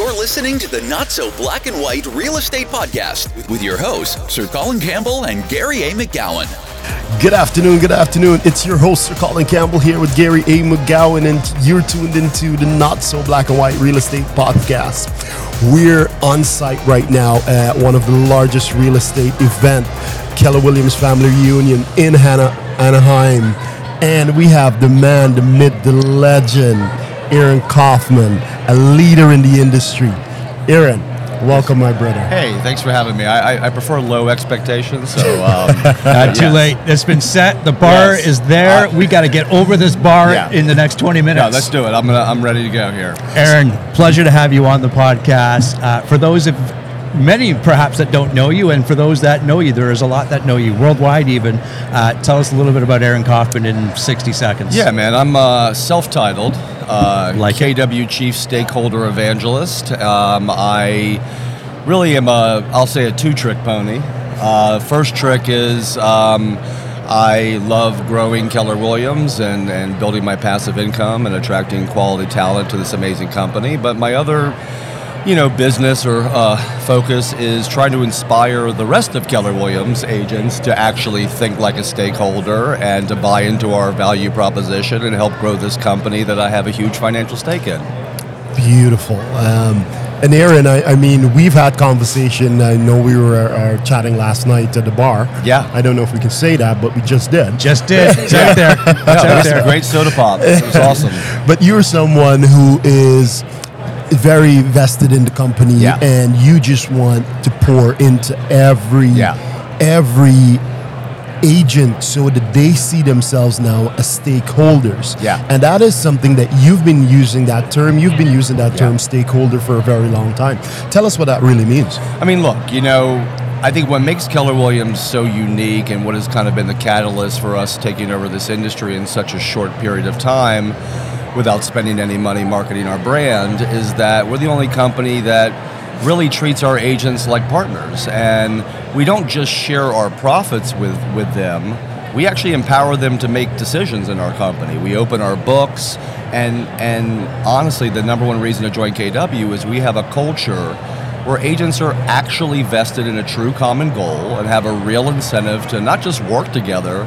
You're listening to the Not So Black and White Real Estate Podcast with your hosts, Sir Colin Campbell and Gary A. McGowan. Good afternoon, good afternoon. It's your host, Sir Colin Campbell, here with Gary A. McGowan, and you're tuned into the Not So Black and White Real Estate Podcast. We're on site right now at one of the largest real estate event, Keller Williams Family Reunion in Hannah, Anaheim. And we have the man, the myth, the legend, Aaron Kaufman, a leader in the industry. Aaron, welcome, my brother. Hey, thanks for having me. I, I, I prefer low expectations, so um, Not too yes. late. It's been set. The bar Yes. is there. Uh, we got to get over this bar Yeah. in the next 20 minutes. No, let's do it. I'm gonna, I'm ready to go here. Aaron, pleasure to have you on the podcast. Uh, for those of many perhaps that don't know you, and for those that know you, there is a lot that know you worldwide. Even uh, tell us a little bit about Aaron Kaufman in 60 seconds. Yeah, man, I'm uh, self-titled, uh, Like. KW Chief Stakeholder Evangelist. Um, I really am a, I'll say a two-trick pony. Uh, first trick is um, I love growing Keller Williams and, and building my passive income and attracting quality talent to this amazing company. But my other you know, business or uh, focus is trying to inspire the rest of Keller Williams agents to actually think like a stakeholder and to buy into our value proposition and help grow this company that I have a huge financial stake in. Beautiful. Um, and Aaron, I, I mean, we've had conversation. I know we were uh, chatting last night at the bar. Yeah. I don't know if we can say that, but we just did. Just did. It's out there. It's Yeah, out that's there. a great soda pop. It was awesome. But you're someone who is very vested in the company, Yeah. and you just want to pour into every Yeah. every agent so that they see themselves now as stakeholders. Yeah. And that is something that you've been using that term. You've been using that term Yeah. stakeholder for a very long time. Tell us what that really means. I mean, look, you know, I think what makes Keller Williams so unique and what has kind of been the catalyst for us taking over this industry in such a short period of time without spending any money marketing our brand is that we're the only company that really treats our agents like partners. And we don't just share our profits with, with them. We actually empower them to make decisions in our company. We open our books. And and honestly the number one reason to join kw is we have a culture where agents are actually vested in a true common goal and have a real incentive to not just work together,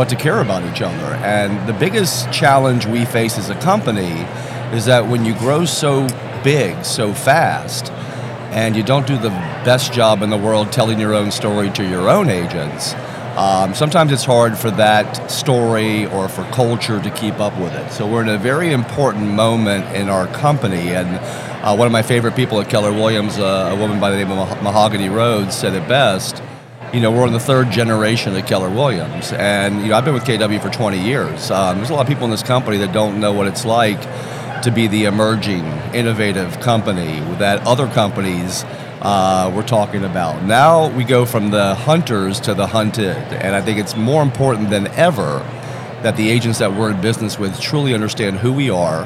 but to care about each other. And the biggest challenge we face as a company is that when you grow so big, so fast, and you don't do the best job in the world telling your own story to your own agents, um, sometimes it's hard for that story or for culture to keep up with it. So we're in a very important moment in our company, and uh, one of my favorite people at Keller Williams, uh, a woman by the name of Mah- Mahogany Rhodes, said it best. You know, we're in the third generation of Keller Williams, and you know, I've been with KW for 20 years. Um, there's a lot of people in this company that don't know what it's like to be the emerging, innovative company that other companies uh, we're talking about. Now we go from the hunters to the hunted, and I think it's more important than ever that the agents that we're in business with truly understand who we are,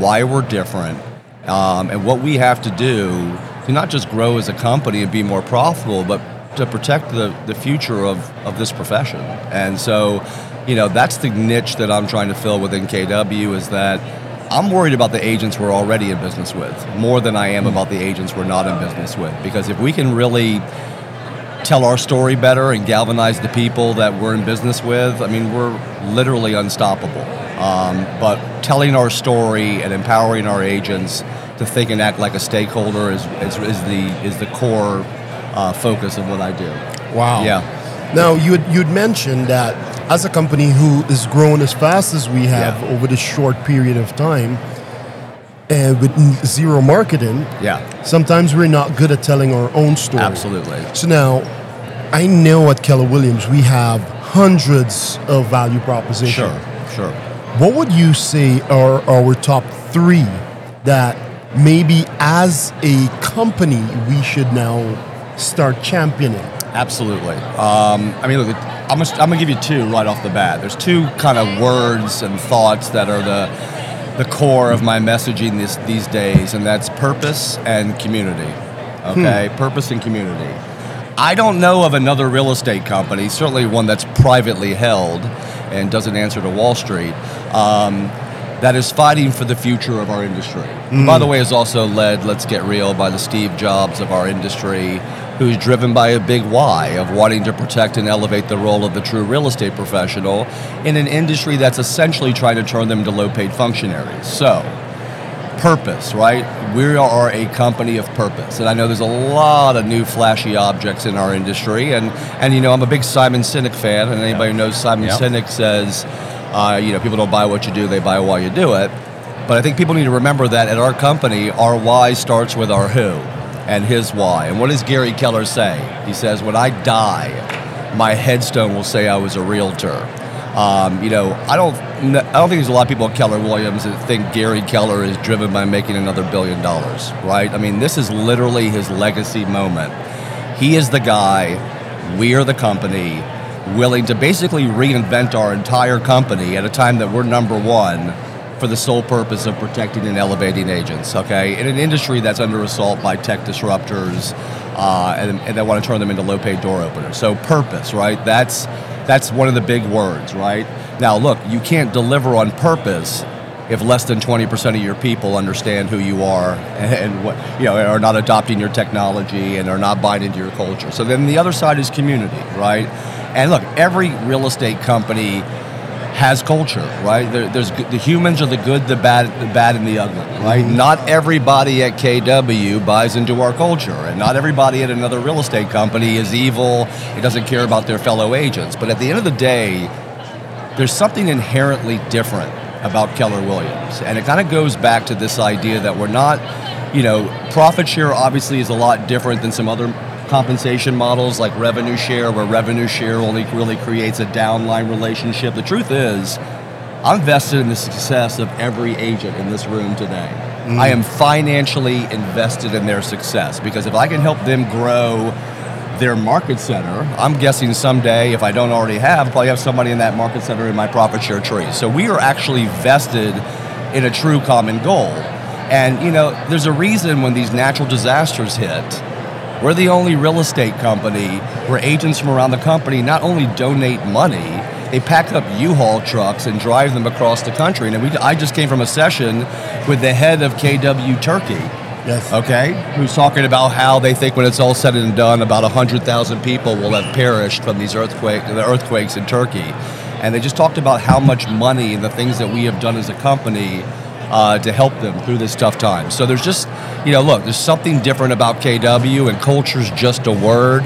why we're different, um, and what we have to do to not just grow as a company and be more profitable, but to protect the, the future of, of this profession. And so, you know, that's the niche that I'm trying to fill within KW is that I'm worried about the agents we're already in business with more than I am about the agents we're not in business with. Because if we can really tell our story better and galvanize the people that we're in business with, I mean, we're literally unstoppable. Um, but telling our story and empowering our agents to think and act like a stakeholder is, is, is the is the core uh, focus of what I do. Wow. Yeah. Now you had, you'd mentioned that as a company who is growing as fast as we have Yeah. over this short period of time, and with zero marketing, Yeah. sometimes we're not good at telling our own story. Absolutely. So now, I know at Keller Williams we have hundreds of value propositions. Sure. Sure. What would you say are our top three that maybe as a company we should now start championing? Absolutely. Um, I mean, look, I'm gonna, I'm gonna give you two right off the bat. There's two kind of words and thoughts that are the the core of my messaging this, these days, and that's purpose and community. Okay, purpose and community. I don't know of another real estate company, certainly one that's privately held and doesn't answer to Wall Street, um, that is fighting for the future of our industry. By the mm. way, is also led, let's get real, by the Steve Jobs of our industry, who's driven by a big why of wanting to protect and elevate the role of the true real estate professional in an industry that's essentially trying to turn them into low paid functionaries. So, purpose, right? We are a company of purpose. And I know there's a lot of new flashy objects in our industry. And, and you know, I'm a big Simon Sinek fan. And anybody who knows Simon Yep. Sinek says, uh, you know, people don't buy what you do, they buy why you do it. But I think people need to remember that at our company, our why starts with our who and his why. And what does Gary Keller say? He says, when I die, my headstone will say I was a realtor. Um, you know, I don't, I don't think there's a lot of people at Keller Williams that think Gary Keller is driven by making another billion dollars, right? I mean, this is literally his legacy moment. He is the guy, we are the company, willing to basically reinvent our entire company at a time that we're number one for the sole purpose of protecting and elevating agents, okay? In an industry that's under assault by tech disruptors uh, and, and want to turn them into low paid door openers. So, purpose, right? That's, that's one of the big words, right? Now, look, you can't deliver on purpose if less than 20% of your people understand who you are and what you know are not adopting your technology and are not buying into your culture so then the other side is community right and look every real estate company has culture right? There, there's the humans are the good the bad the bad and the ugly right? Mm-hmm. Not everybody at kw buys into our culture and not everybody at another real estate company is evil it doesn't care about their fellow agents. But at the end of the day there's something inherently different about Keller Williams. And it kind of goes back to this idea that we're not, you know, profit share obviously is a lot different than some other compensation models like revenue share, where revenue share only really creates a downline relationship. The truth is, I'm vested in the success of every agent in this room today. Mm. I am financially invested in their success because if I can help them grow their market center, I'm guessing someday, if I don't already have, probably have somebody in that market center in my profit share tree. So we are actually vested in a true common goal. And you know, there's a reason when these natural disasters hit, we're the only real estate company where agents from around the company not only donate money, they pack up U-Haul trucks and drive them across the country. And we, I just came from a session with the head of KW Turkey, Yes. okay, who's talking about how they think when it's all said and done, about 100,000 people will have perished from these earthquake, the earthquakes in Turkey. And they just talked about how much money and the things that we have done as a company uh, to help them through this tough time. So there's just, you know, look, there's something different about KW, and culture's just a word.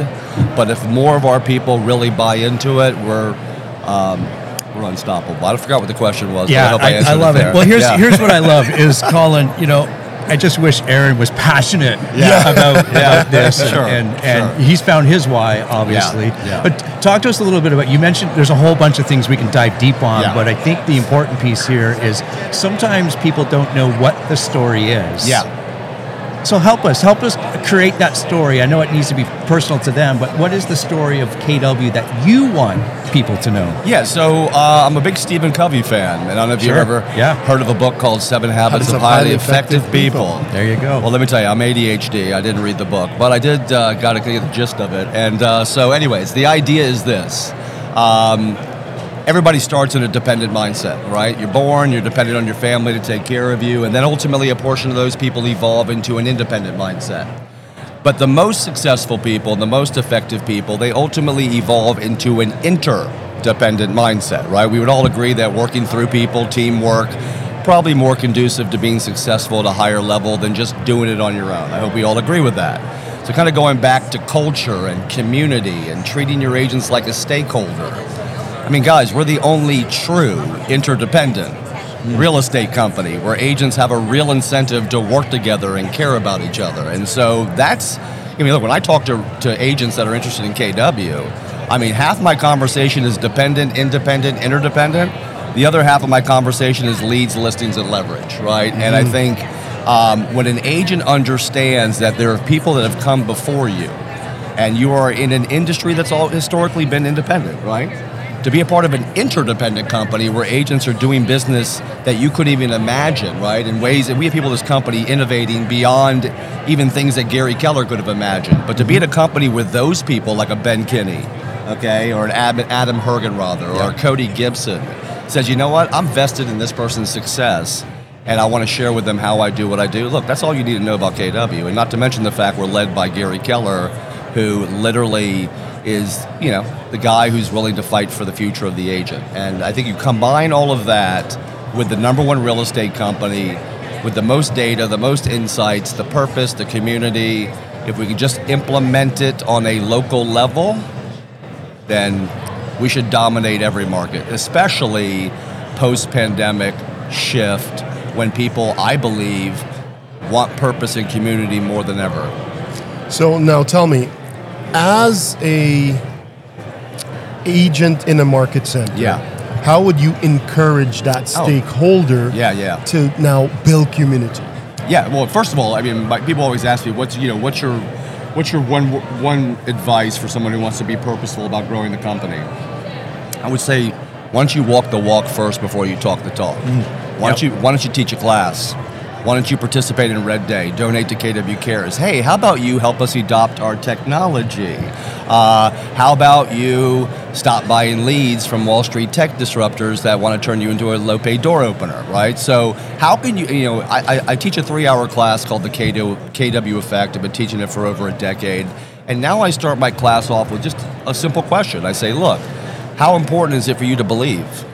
But if more of our people really buy into it, we're um, we're unstoppable. I forgot what the question was. Yeah, hope I, I love it. there. Well, here's Yeah. here's what I love is Colin. You know, I just wish Aaron was passionate Yeah. about, Yeah. about this, Sure, and and sure. he's found his why, obviously. yeah. But talk to us a little bit about. You mentioned there's a whole bunch of things we can dive deep on, Yeah. but I think the important piece here is sometimes people don't know what the story is. Yeah. So help us, help us create that story. I know it needs to be personal to them, but what is the story of KW that you want people to know? Yeah, so uh, I'm a big Stephen Covey fan. and I don't know if Sure. you've ever Yeah. heard of a book called Seven Habits, of Highly Effective, People. There you go. Well, let me tell you, I'm ADHD. I didn't read the book, but I did uh, got to get the gist of it. And uh, so, anyways, the idea is this. Um, everybody starts in a dependent mindset, right? You're born, you're dependent on your family to take care of you, and then ultimately a portion of those people evolve into an independent mindset. But the most successful people, the most effective people, they ultimately evolve into an interdependent mindset, right? We would all agree that working through people, teamwork, probably more conducive to being successful at a higher level than just doing it on your own. I hope we all agree with that. So, kind of going back to culture and community and treating your agents like a stakeholder. I mean, guys, we're the only true interdependent real estate company where agents have a real incentive to work together and care about each other. And so that's, I mean, look, when I talk to, to agents that are interested in KW, I mean, half my conversation is dependent, independent, interdependent. The other half of my conversation is leads, listings, and leverage, right? And I think um, when an agent understands that there are people that have come before you, and you are in an industry that's all historically been independent, right? To be a part of an interdependent company where agents are doing business that you couldn't even imagine, right? In ways that we have people in this company innovating beyond even things that Gary Keller could have imagined. But to be in a company with those people like a Ben Kinney, okay, or an Ad- Adam Hergenrother or a Cody Gibson, says, you know what, I'm vested in this person's success and I want to share with them how I do what I do. Look, that's all you need to know about KW. And not to mention the fact we're led by Gary Keller, who literally is, you know, the guy who's willing to fight for the future of the agent. And I think you combine all of that with the number one real estate company, with the most data, the most insights, the purpose, the community. If we can just implement it on a local level, then we should dominate every market, especially post pandemic shift when people, I believe, want purpose and community more than ever. So now tell me, as a agent in a market center, Yeah. how would you encourage that Oh. stakeholder Yeah, yeah. to now build community? Yeah. Well, first of all, I mean, my, people always ask me, "What's you know, what's your, what's your one one advice for someone who wants to be purposeful about growing the company?" I would say, why don't you walk the walk first before you talk the talk? Mm. Why don't you Why don't you teach a class? Why don't you participate in Red Day? Donate to KW Cares. Hey, how about you help us adopt our technology? Uh, how about you stop buying leads from Wall Street tech disruptors that want to turn you into a paid door opener, right? So, how can you, you know, I, I, teach a three hour class called the KW, KW Effect. I've been teaching it for over a decade. And now I start my class off with just a simple question. I say, look, how important is it for you to believe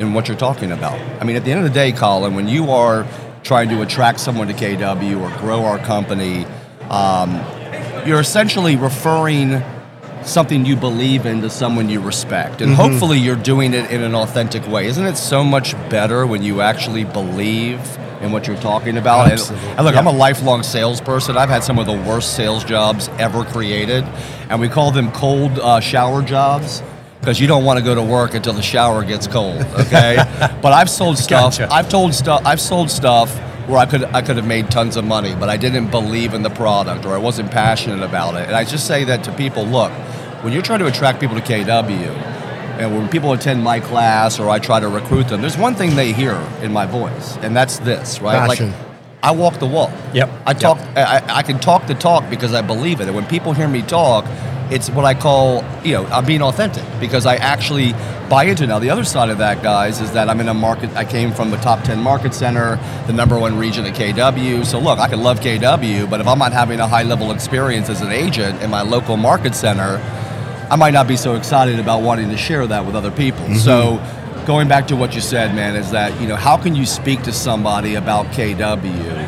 in what you're talking about? I mean, at the end of the day, Colin, when you are trying to attract someone to KW or grow our company, um, you're essentially referring something you believe in to someone you respect. And hopefully you're doing it in an authentic way. Isn't it so much better when you actually believe in what you're talking about? And- Absolutely. And, look, I'm a lifelong salesperson. I've had some of the worst sales jobs ever created, and we call them cold uh, shower jobs. Because you don't want to go to work until the shower gets cold, okay? but I've sold stuff. Gotcha. I've told stuff. I've sold stuff where I could I could have made tons of money, but I didn't believe in the product or I wasn't passionate about it. And I just say that to people: Look, when you're trying to attract people to KW, and when people attend my class or I try to recruit them, there's one thing they hear in my voice, and that's this, right? Passion. Like, I walk the walk. Yep. I Yep. talk. I, I can talk the talk because I believe it. And when people hear me talk, it's what I call, you know, I'm being authentic because I actually buy into it. Now, the other side of that, guys, is that I'm in a market. I came from the top 10 market center, the number one region at KW. So, look, I could love KW, but if I'm not having a high level experience as an agent in my local market center, I might not be so excited about wanting to share that with other people. Mm-hmm. So, going back to what you said, man, is that, you know, how can you speak to somebody about KW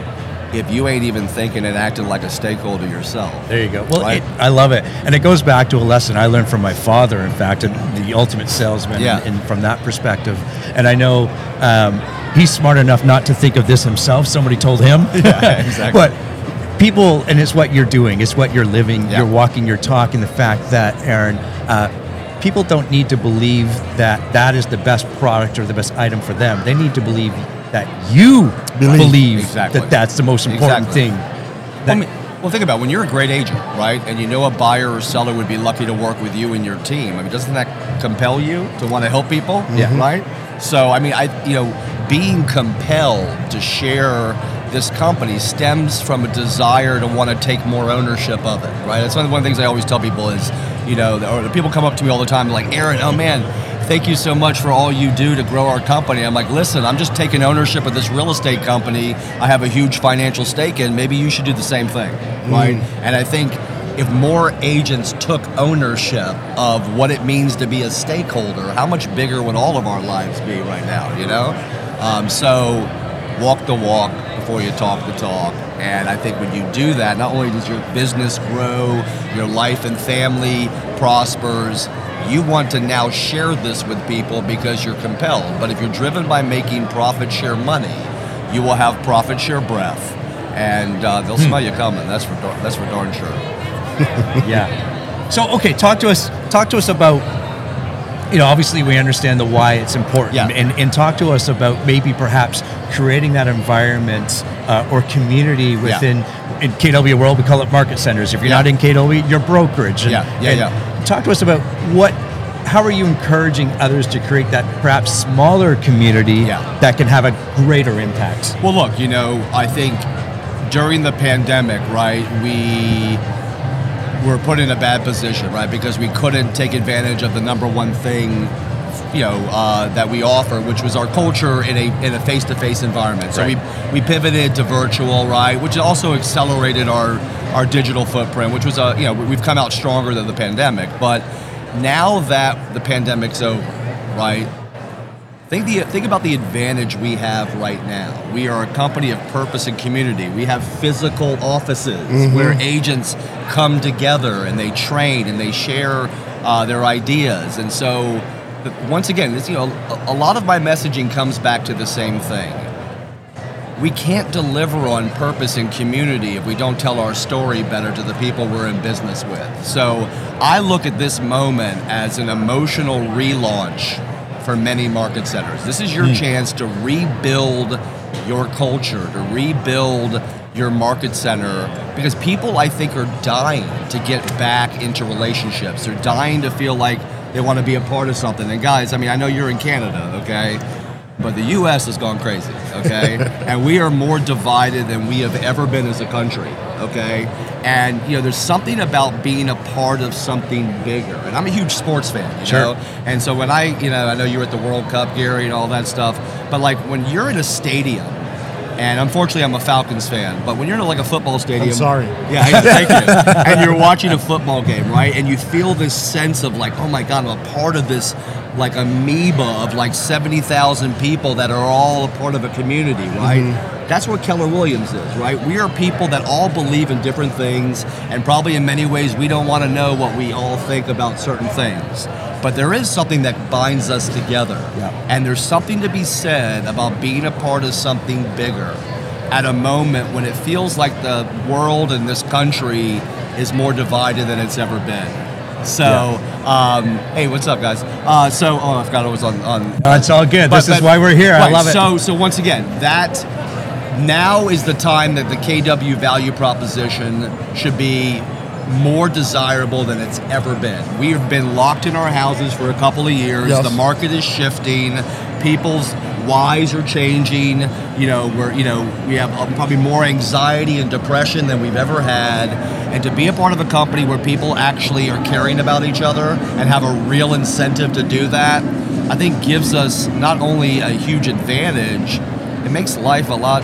if you ain't even thinking and acting like a stakeholder yourself? There you go. Well, Right. it, I love it, and it goes back to a lesson I learned from my father. In fact, the ultimate salesman, Yeah. and, and from that perspective. And I know um, he's smart enough not to think of this himself. Somebody told him. Yeah, exactly. but people, and it's what you're doing. It's what you're living. Yeah. You're walking your talk. And the fact that Aaron. Uh, People don't need to believe that that is the best product or the best item for them. They need to believe that you Believe. believe, Exactly. that that's the most important Exactly. thing. Well, That- I mean, well, think about it. when you're a great agent, right, and you know a buyer or seller would be lucky to work with you and your team. I mean, doesn't that compel you to want to help people? Yeah. Mm-hmm. Right. So, I mean, I you know, being compelled to share this company stems from a desire to want to take more ownership of it, right? That's one of the one of the things I always tell people is, you know, or the people come up to me all the time like, Aaron, oh man, thank you so much for all you do to grow our company. I'm like, listen, I'm just taking ownership of this real estate company. I have a huge financial stake in. Maybe you should do the same thing, right? And I think if more agents took ownership of what it means to be a stakeholder, how much bigger would all of our lives be right now, you know? Um, so walk the walk before you talk the talk. And I think when you do that, not only does your business grow, your life and family prospers, you want to now share this with people because you're compelled. But if you're driven by making profit share money, you will have profit share breath. And uh, they'll smell you coming. That's for dar- that's for darn sure. Yeah. So okay, talk to us. Talk to us about. You know, obviously we understand the why it's important, Yeah. and and talk to us about maybe perhaps creating that environment uh, or community within in KW world. We call it market centers. If you're Yeah. not in KW, you're brokerage. And- Yeah, yeah, and yeah. Talk to us about what. How are you encouraging others to create that perhaps smaller community Yeah. that can have a greater impact? Well, look, you know, I think during the pandemic, right, we were put in a bad position, right, because we couldn't take advantage of the number one thing you know uh, that we offer, which was our culture in a in a face to face environment. So Right. we we pivoted to virtual, right, which also accelerated our our digital footprint, which was a you know we've come out stronger than the pandemic. But now that the pandemic's over, right, Think, the, think about the advantage we have right now. We are a company of purpose and community. We have physical offices where agents come together and they train and they share uh, their ideas. And so, once again, this, you know, a, a lot of my messaging comes back to the same thing. We can't deliver on purpose and community if we don't tell our story better to the people we're in business with. So I look at this moment as an emotional relaunch for many market centers. This is your hmm. chance to rebuild your culture, to rebuild your market center because people I think are dying to get back into relationships. They're dying to feel like they want to be a part of something. And guys, I mean, I know you're in Canada, okay? But the U.S. has gone crazy, okay? and we are more divided than we have ever been as a country, okay? And you know, there's something about being a part of something bigger. And I'm a huge sports fan, you Sure. know. And so when I, you know, I know you were at the World Cup, Gary, and all that stuff. But like when you're in a stadium, and unfortunately I'm a Falcons fan, but when you're in like a football stadium, sorry. yeah, I- thank you. and you're watching a football game, right? And you feel this sense of like, oh my god, I'm a part of this like amoeba of like 70,000 people that are all a part of a community, right? Mm-hmm. That's what Keller Williams is, right? We are people that all believe in different things, and probably in many ways we don't want to know what we all think about certain things. But there is something that binds us together. Yeah. And there's something to be said about being a part of something bigger at a moment when it feels like the world and this country is more divided than it's ever been. So, um, hey, what's up, guys? Uh, so, oh, I forgot I was on. on That's all good. but- this is why we're here. I love it. So, so once again, that now is the time that the KW value proposition should be more desirable than it's ever been. We have been locked in our houses for a couple of years. Yes. The market is shifting. People's whys are changing. You know, we're you know we have uh, probably more anxiety and depression than we've ever had. And to be a part of a company where people actually are caring about each other and have a real incentive to do that, I think gives us not only a huge advantage, it makes life a lot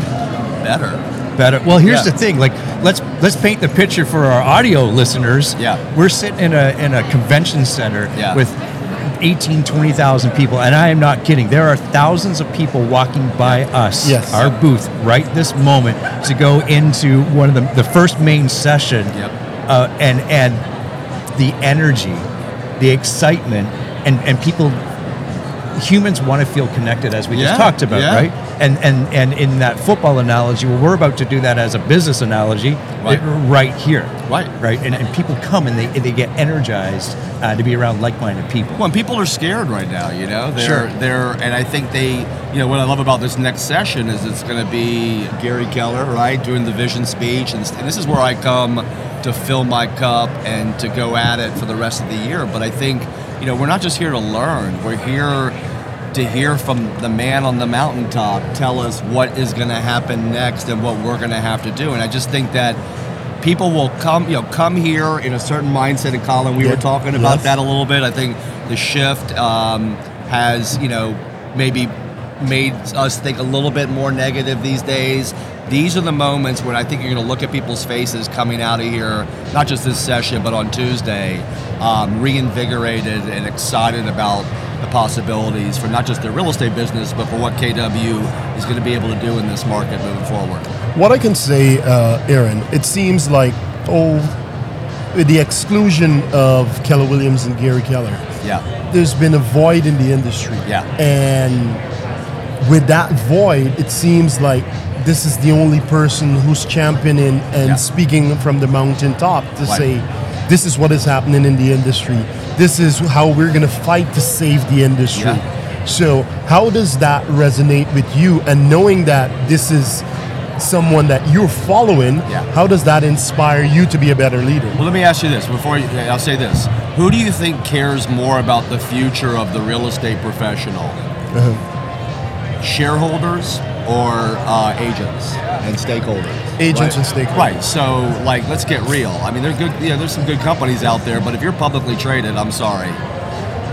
better. better. Well, here's Yeah. the thing. Like, let's let's paint the picture for our audio listeners. Yeah. we're sitting in a in a convention center Yeah. with 18, 20,000 people, and I am not kidding. There are thousands of people walking by us, Yes. our booth, right this moment, to go into one of the the first main session. Yep. Uh, and and the energy, the excitement, and and people humans want to feel connected as we Yeah, just talked about yeah. right and and and in that football analogy well we're about to do that as a business analogy Right. right here Right. right and, and people come and they, they get energized uh, to be around like-minded people Well, and people are scared right now. You know, they're Sure. they're, and I think they, you know, what I love about this next session is it's going to be Gary Keller, right, doing the vision speech, and, and this is where I come to fill my cup and to go at it for the rest of the year. But I think, you know, we're not just here to learn; we're here to hear from the man on the mountaintop tell us what is going to happen next and what we're going to have to do. And I just think that people will come, you know, come here in a certain mindset. And Colin, we Yeah. were talking about Yes. that a little bit. I think the shift um, has, you know, maybe made us think a little bit more negative these days. These are the moments when I think you're going to look at people's faces coming out of here, not just this session, but on Tuesday, um, reinvigorated and excited about the possibilities for not just their real estate business, but for what KW is going to be able to do in this market moving forward. What I can say, uh, Aaron, it seems like, oh, with the exclusion of Keller Williams and Gary Keller, Yeah. there's been a void in the industry. Yeah. And with that void, it seems like this is the only person who's championing and Yeah. speaking from the mountaintop to Right. say, this is what is happening in the industry. This is how we're going to fight to save the industry. Yeah. So, how does that resonate with you? And knowing that this is someone that you're following, Yeah. how does that inspire you to be a better leader? Well, let me ask you this before you, I'll say this. Who do you think cares more about the future of the real estate professional? Uh-huh. Shareholders or uh, agents and stakeholders? Agents Right. and stakeholders. Right. So, like, let's get real. I mean, there's good. You know, there's some good companies out there, but if you're publicly traded, I'm sorry,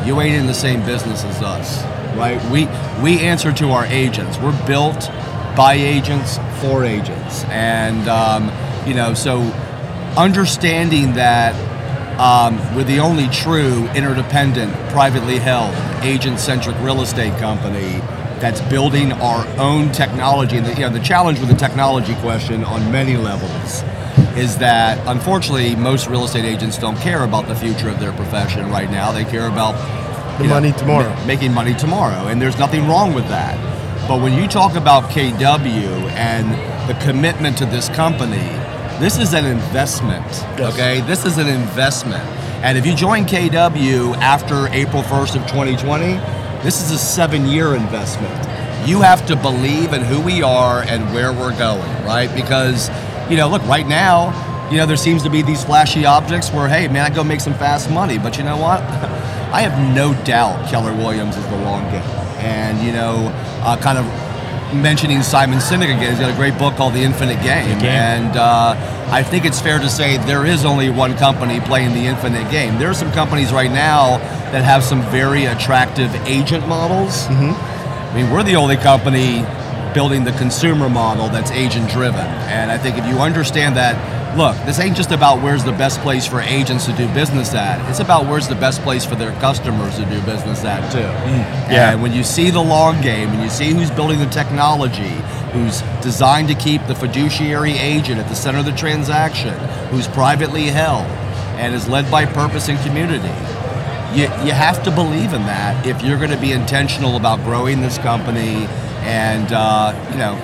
you ain't in the same business as us, right? We we answer to our agents. We're built by agents for agents, and um, you know, so understanding that um, we're the only true interdependent, privately held, agent-centric real estate company that's building our own technology. And the, you know, the challenge with the technology question on many levels is that unfortunately most real estate agents don't care about the future of their profession right now. They care about The know, money tomorrow. ma- making money tomorrow, and there's nothing wrong with that. But when you talk about KW and the commitment to this company, this is an investment. Yes. Okay, this is an investment. And if you join KW after April 1st of 2020, this is a seven-year investment. You have to believe in who we are and where we're going, right? Because, you know, look, right now, you know, there seems to be these flashy objects where, hey, man, I go make some fast money. But you know what? I have no doubt Keller Williams is the long game. And, you know, uh, kind of mentioning Simon Sinek again, he's got a great book called The Infinite Game. And uh, I think it's fair to say there is only one company playing the infinite game. There are some companies right now that have some very attractive agent models. I mean, we're the only company building the consumer model that's agent driven. And I think if you understand that, look, this ain't just about where's the best place for agents to do business at, it's about where's the best place for their customers to do business at, too. Yeah. And when you see the long game and you see who's building the technology, who's designed to keep the fiduciary agent at the center of the transaction, who's privately held, and is led by purpose and community, you, you have to believe in that if you're going to be intentional about growing this company and uh, you know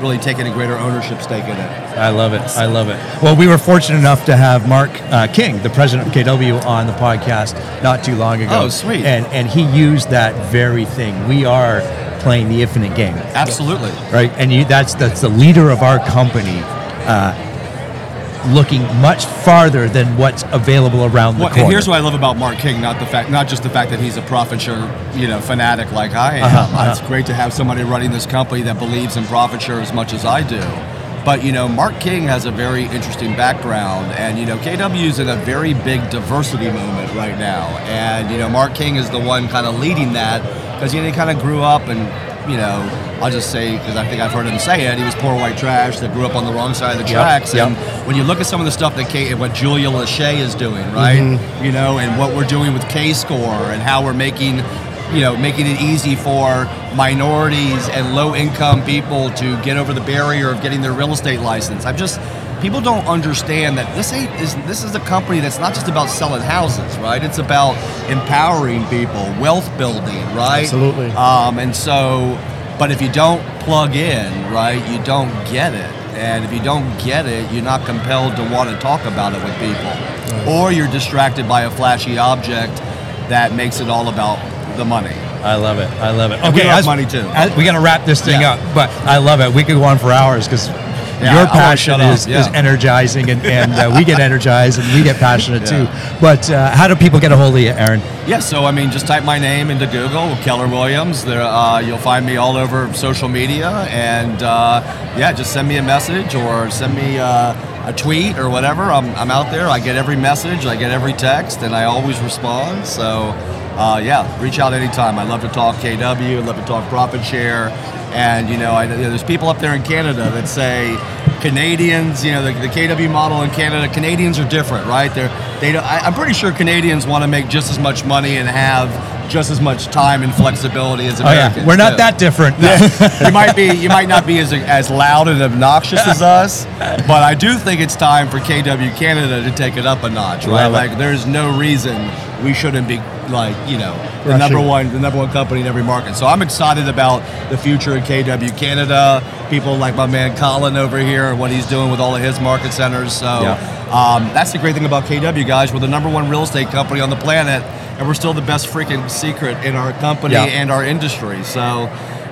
really taking a greater ownership stake in it. I love it. I love it. Well, we were fortunate enough to have Mark uh, King, the president of KW, on the podcast not too long ago. Oh, sweet. And and he used that very thing. We are playing the infinite game, Absolutely. right? And you, that's that's the leader of our company, uh, looking much farther than what's available around the Well, corner. and here's what I love about Mark King, not the fact, not just the fact that he's a profit share, you know, fanatic like I am. Uh-huh, uh-huh. It's great to have somebody running this company that believes in profit share as much as I do. But you know, Mark King has a very interesting background, and you know, KW is in a very big diversity moment right now. And you know, Mark King is the one kind of leading that because you know, he kind of grew up and you know, I'll just say because I think I've heard him say it. He was poor white trash that grew up on the wrong side of the Yep, tracks, yep. and when you look at some of the stuff that K, what Julia Lachey is doing, right? You know, and what we're doing with K Score and how we're making, you know, making it easy for minorities and low income people to get over the barrier of getting their real estate license. I'm just people don't understand that this ain't is this is a company that's not just about selling houses, right? It's about empowering people, wealth building, right? Absolutely. Um, and so, but if you don't plug in, right, you don't get it. And if you don't get it, you're not compelled to want to talk about it with people. Or you're distracted by a flashy object that makes it all about the money. I love it. I love it. And we Okay, love as- money, too. as- we got to wrap this thing Yeah. up, but I love it. We could go on for hours because Yeah, your passion is, is energizing, and, and uh, we get energized and we get passionate Yeah. too. But uh, how do people get a hold of you, Aaron? Yeah, so I mean, just type my name into Google, Keller Williams. There, uh, you'll find me all over social media, and uh, yeah, just send me a message or send me uh, a tweet or whatever. I'm, I'm out there. I get every message, I get every text, and I always respond. So uh, yeah, reach out anytime. I love to talk KW. I love to talk profit share, and you know, I, you know, there's people up there in Canada that say Canadians, you know, the, the KW model in Canada, Canadians are different, right? They're, they, I, I'm pretty sure Canadians want to make just as much money and have just as much time and flexibility as Oh Americans. yeah, we're not that different. you might be, you might not be as as loud and obnoxious as us, but I do think it's time for KW Canada to take it up a notch, right? Love it. Like, there's no reason we shouldn't be like, you know, the Rushing. number one, the number one company in every market. So I'm excited about the future of KW Canada. People like my man Colin over here and what he's doing with all of his market centers. So Yeah. um, that's the great thing about KW, guys. We're the number one real estate company on the planet, and we're still the best freaking secret in our company Yeah. and our industry. So,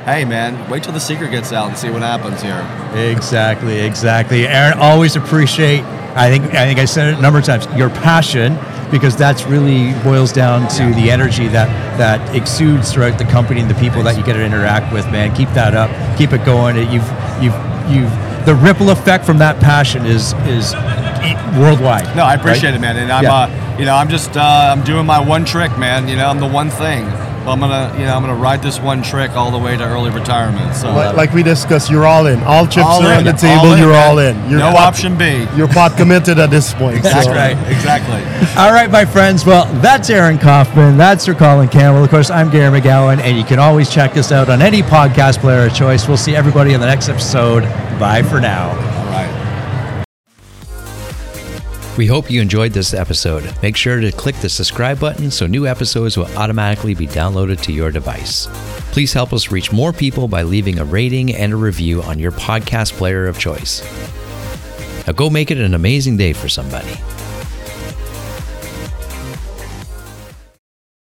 hey, man, wait till the secret gets out and see what happens here. Exactly, exactly. Aaron, always appreciate. I think I think I said it a number of times. Your passion, because that's really boils down to the energy that that exudes throughout the company and the people that you get to interact with. Man, keep that up. Keep it going. You've you've you've the ripple effect from that passion is is worldwide. No, I appreciate right? it, man. And I'm, Yeah. uh, you know, I'm just, uh, I'm doing my one trick, man. You know, I'm the one thing. But I'm gonna, you know, I'm gonna ride this one trick all the way to early retirement. So, Like, uh, like we discussed, you're all in. All chips all are in, on the table. all in, you're man. all in. You're no pot- option B. You're pot committed at this point. That's so- right. Exactly. All right, my friends. Well, that's Aaron Kaufman. That's Sir Colin Campbell. Of course, I'm Gary McGowan, and you can always check us out on any podcast player of choice. We'll see everybody in the next episode. Bye for now. We hope you enjoyed this episode. Make sure to click the subscribe button so new episodes will automatically be downloaded to your device. Please help us reach more people by leaving a rating and a review on your podcast player of choice. Now go make it an amazing day for somebody.